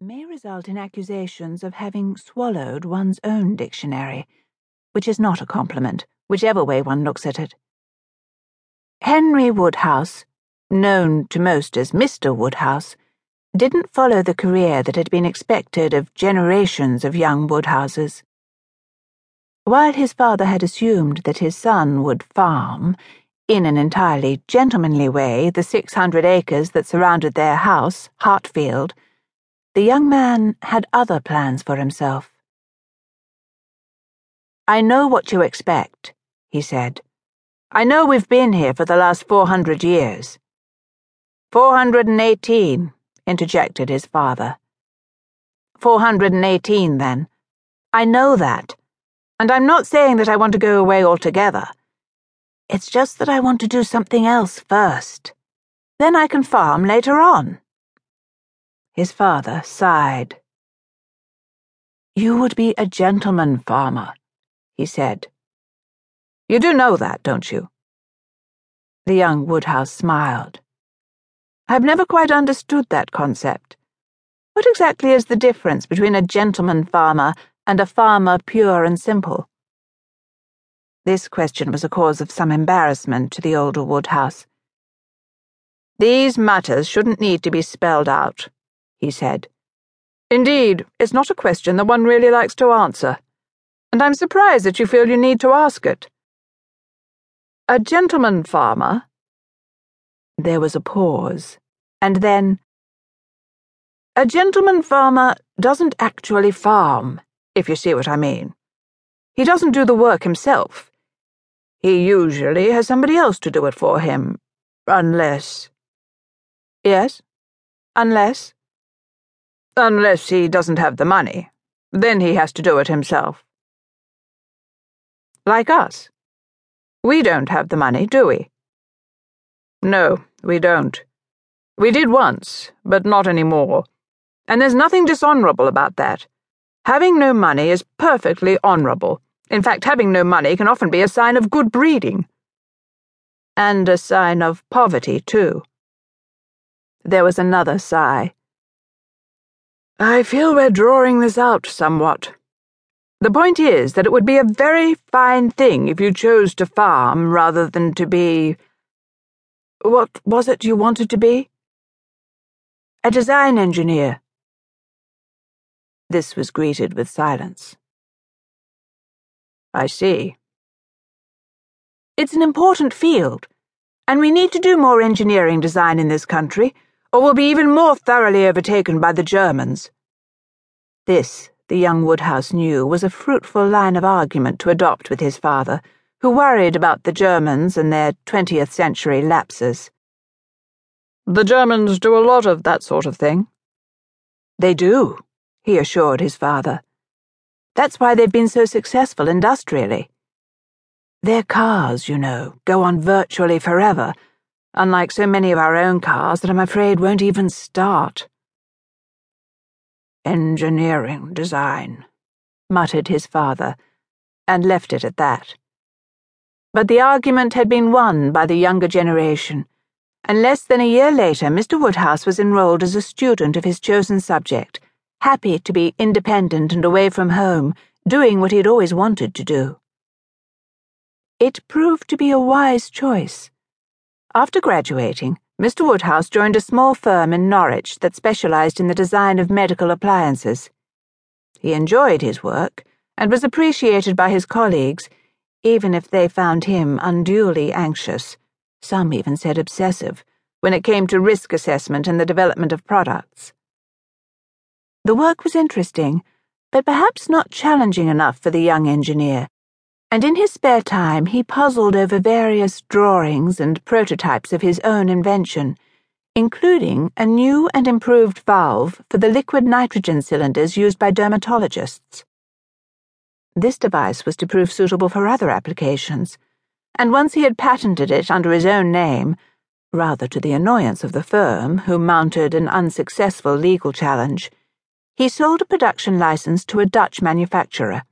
may result in accusations of having swallowed one's own dictionary, which is not a compliment, whichever way one looks at it. Henry Woodhouse, known to most as Mr. Woodhouse, didn't follow the career that had been expected of generations of young Woodhouses. While his father had assumed that his son would farm, in an entirely gentlemanly way, the 600 acres that surrounded their house, Hartfield, the young man had other plans for himself. I know what you expect, he said. I know we've been here for the last 400 years. 418, interjected his father. 418, then. I know that. And I'm not saying that I want to go away altogether. It's just that I want to do something else first. Then I can farm later on. His father sighed. You would be a gentleman farmer, he said. You do know that, don't you? The young Woodhouse smiled. I've never quite understood that concept. What exactly is the difference between a gentleman farmer and a farmer pure and simple? This question was a cause of some embarrassment to the older Woodhouse. These matters shouldn't need to be spelled out, he said. Indeed, it's not a question that one really likes to answer, and I'm surprised that you feel you need to ask it. A gentleman farmer there was a pause, and then. A gentleman farmer doesn't actually farm, if you see what I mean. He doesn't do the work himself. He usually has somebody else to do it for him, unless. Yes? Unless? Unless he doesn't have the money. Then he has to do it himself. Like us. We don't have the money, do we? No, we don't. We did once, but not any more. And there's nothing dishonorable about that. Having no money is perfectly honorable. In fact, having no money can often be a sign of good breeding. And a sign of poverty, too. There was another sigh. I feel we're drawing this out somewhat. The point is that it would be a very fine thing if you chose to farm rather than to be what was it you wanted to be? A design engineer. This was greeted with silence. I see. It's an important field, and we need to do more engineering design in this country, or we'll be even more thoroughly overtaken by the Germans. This, the young Woodhouse knew, was a fruitful line of argument to adopt with his father who worried about the Germans and their 20th century lapses. The Germans do a lot of that sort of thing. They do, he assured his father. That's why they've been so successful industrially. Their cars, you know, go on virtually forever, unlike so many of our own cars that I'm afraid won't even start. Engineering design, muttered his father, and left it at that. But the argument had been won by the younger generation, and less than a year later, Mr. Woodhouse was enrolled as a student of his chosen subject, happy to be independent and away from home, doing what he had always wanted to do. It proved to be a wise choice. After graduating, Mr. Woodhouse joined a small firm in Norwich that specialized in the design of medical appliances. He enjoyed his work and was appreciated by his colleagues even if they found him unduly anxious, some even said obsessive, when it came to risk assessment and the development of products. The work was interesting, but perhaps not challenging enough for the young engineer, and in his spare time he puzzled over various drawings and prototypes of his own invention, including a new and improved valve for the liquid nitrogen cylinders used by dermatologists. This device was to prove suitable for other applications, and once he had patented it under his own name, rather to the annoyance of the firm, who mounted an unsuccessful legal challenge, he sold a production license to a Dutch manufacturer.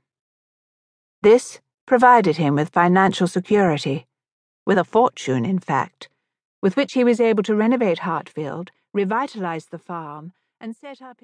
This provided him with financial security, with a fortune, in fact, with which he was able to renovate Hartfield, revitalize the farm, and set up his